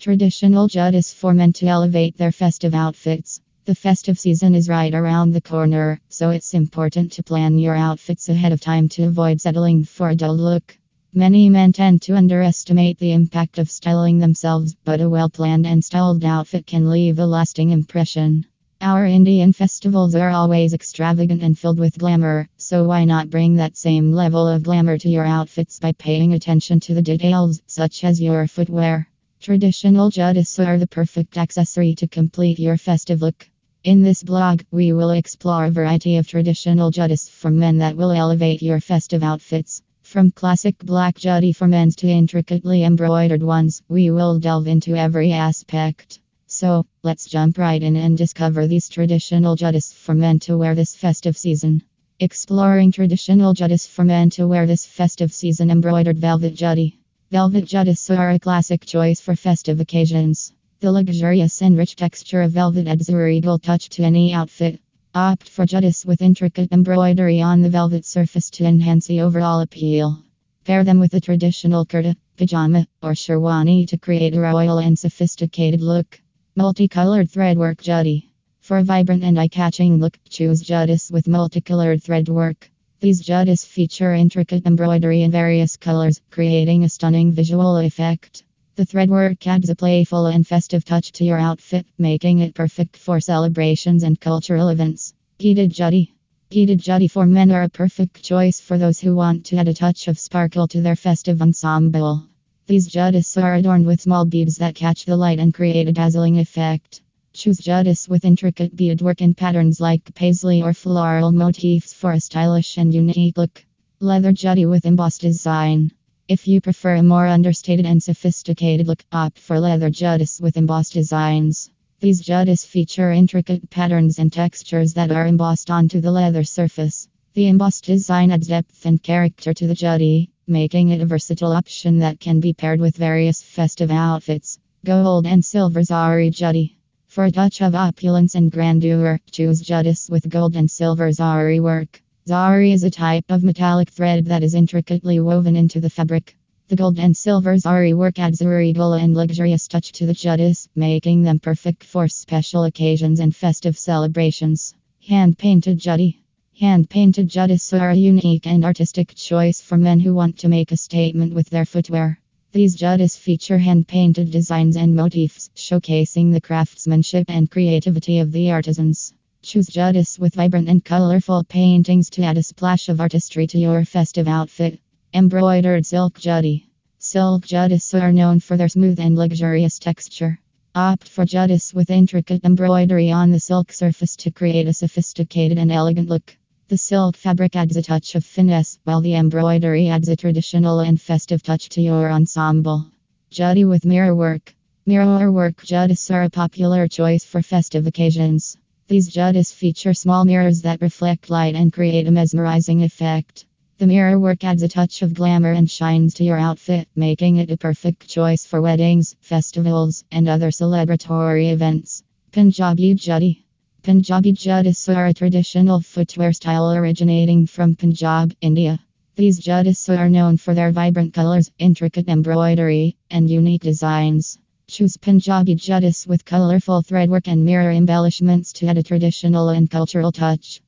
Traditional Juttis for men to elevate their festive outfits. The festive season is right around the corner, so it's important to plan your outfits ahead of time to avoid settling for a dull look. Many men tend to underestimate the impact of styling themselves, but a well planned and styled outfit can leave a lasting impression. Our Indian festivals are always extravagant and filled with glamour, so why not bring that same level of glamour to your outfits by paying attention to the details, such as your footwear? Traditional juttis are the perfect accessory to complete your festive look. In this blog, we will explore a variety of traditional juttis for men that will elevate your festive outfits. From classic black jutti for men to intricately embroidered ones, we will delve into every aspect. So, let's jump right in and discover these traditional juttis for men to wear this festive season. Exploring traditional juttis for men to wear this festive season embroidered velvet jutti. Velvet juttis are a classic choice for festive occasions. The luxurious and rich texture of velvet adds a regal touch to any outfit. Opt for juttis with intricate embroidery on the velvet surface to enhance the overall appeal. Pair them with a traditional kurta, pajama, or sherwani to create a royal and sophisticated look. Multicolored threadwork jutti. For a vibrant and eye-catching look, choose juttis with multicolored threadwork. These juttis feature intricate embroidery in various colors, creating a stunning visual effect. The threadwork adds a playful and festive touch to your outfit, making it perfect for celebrations and cultural events. Beaded jutti. Beaded jutti for men are a perfect choice for those who want to add a touch of sparkle to their festive ensemble. These juttis are adorned with small beads that catch the light and create a dazzling effect. Choose juttis with intricate beadwork and patterns like paisley or floral motifs for a stylish and unique look. Leather jutti with embossed design. If you prefer a more understated and sophisticated look, opt for leather juttis with embossed designs. These juttis feature intricate patterns and textures that are embossed onto the leather surface. The embossed design adds depth and character to the jutti making it a versatile option that can be paired with various festive outfits. Gold and silver zari jutti. For a touch of opulence and grandeur, choose juttis with gold and silver zari work. Zari is a type of metallic thread that is intricately woven into the fabric. The gold and silver zari work adds a regal and luxurious touch to the juttis, making them perfect for special occasions and festive celebrations. Hand painted jutti. Hand painted juttis are a unique and artistic choice for men who want to make a statement with their footwear. These juttis feature hand painted designs and motifs, showcasing the craftsmanship and creativity of the artisans. Choose juttis with vibrant and colorful paintings to add a splash of artistry to your festive outfit. Embroidered silk jutti. Silk juttis are known for their smooth and luxurious texture. Opt for juttis with intricate embroidery on the silk surface to create a sophisticated and elegant look. The silk fabric adds a touch of finesse, while the embroidery adds a traditional and festive touch to your ensemble. Jutti with mirror work. Mirror work juttis are a popular choice for festive occasions. These juttis feature small mirrors that reflect light and create a mesmerizing effect. The mirror work adds a touch of glamour and shines to your outfit, making it a perfect choice for weddings, festivals, and other celebratory events. Punjabi Jutti. Punjabi juttis are a traditional footwear style originating from Punjab, India. These juttis are known for their vibrant colors, intricate embroidery, and unique designs. Choose Punjabi juttis with colorful threadwork and mirror embellishments to add a traditional and cultural touch.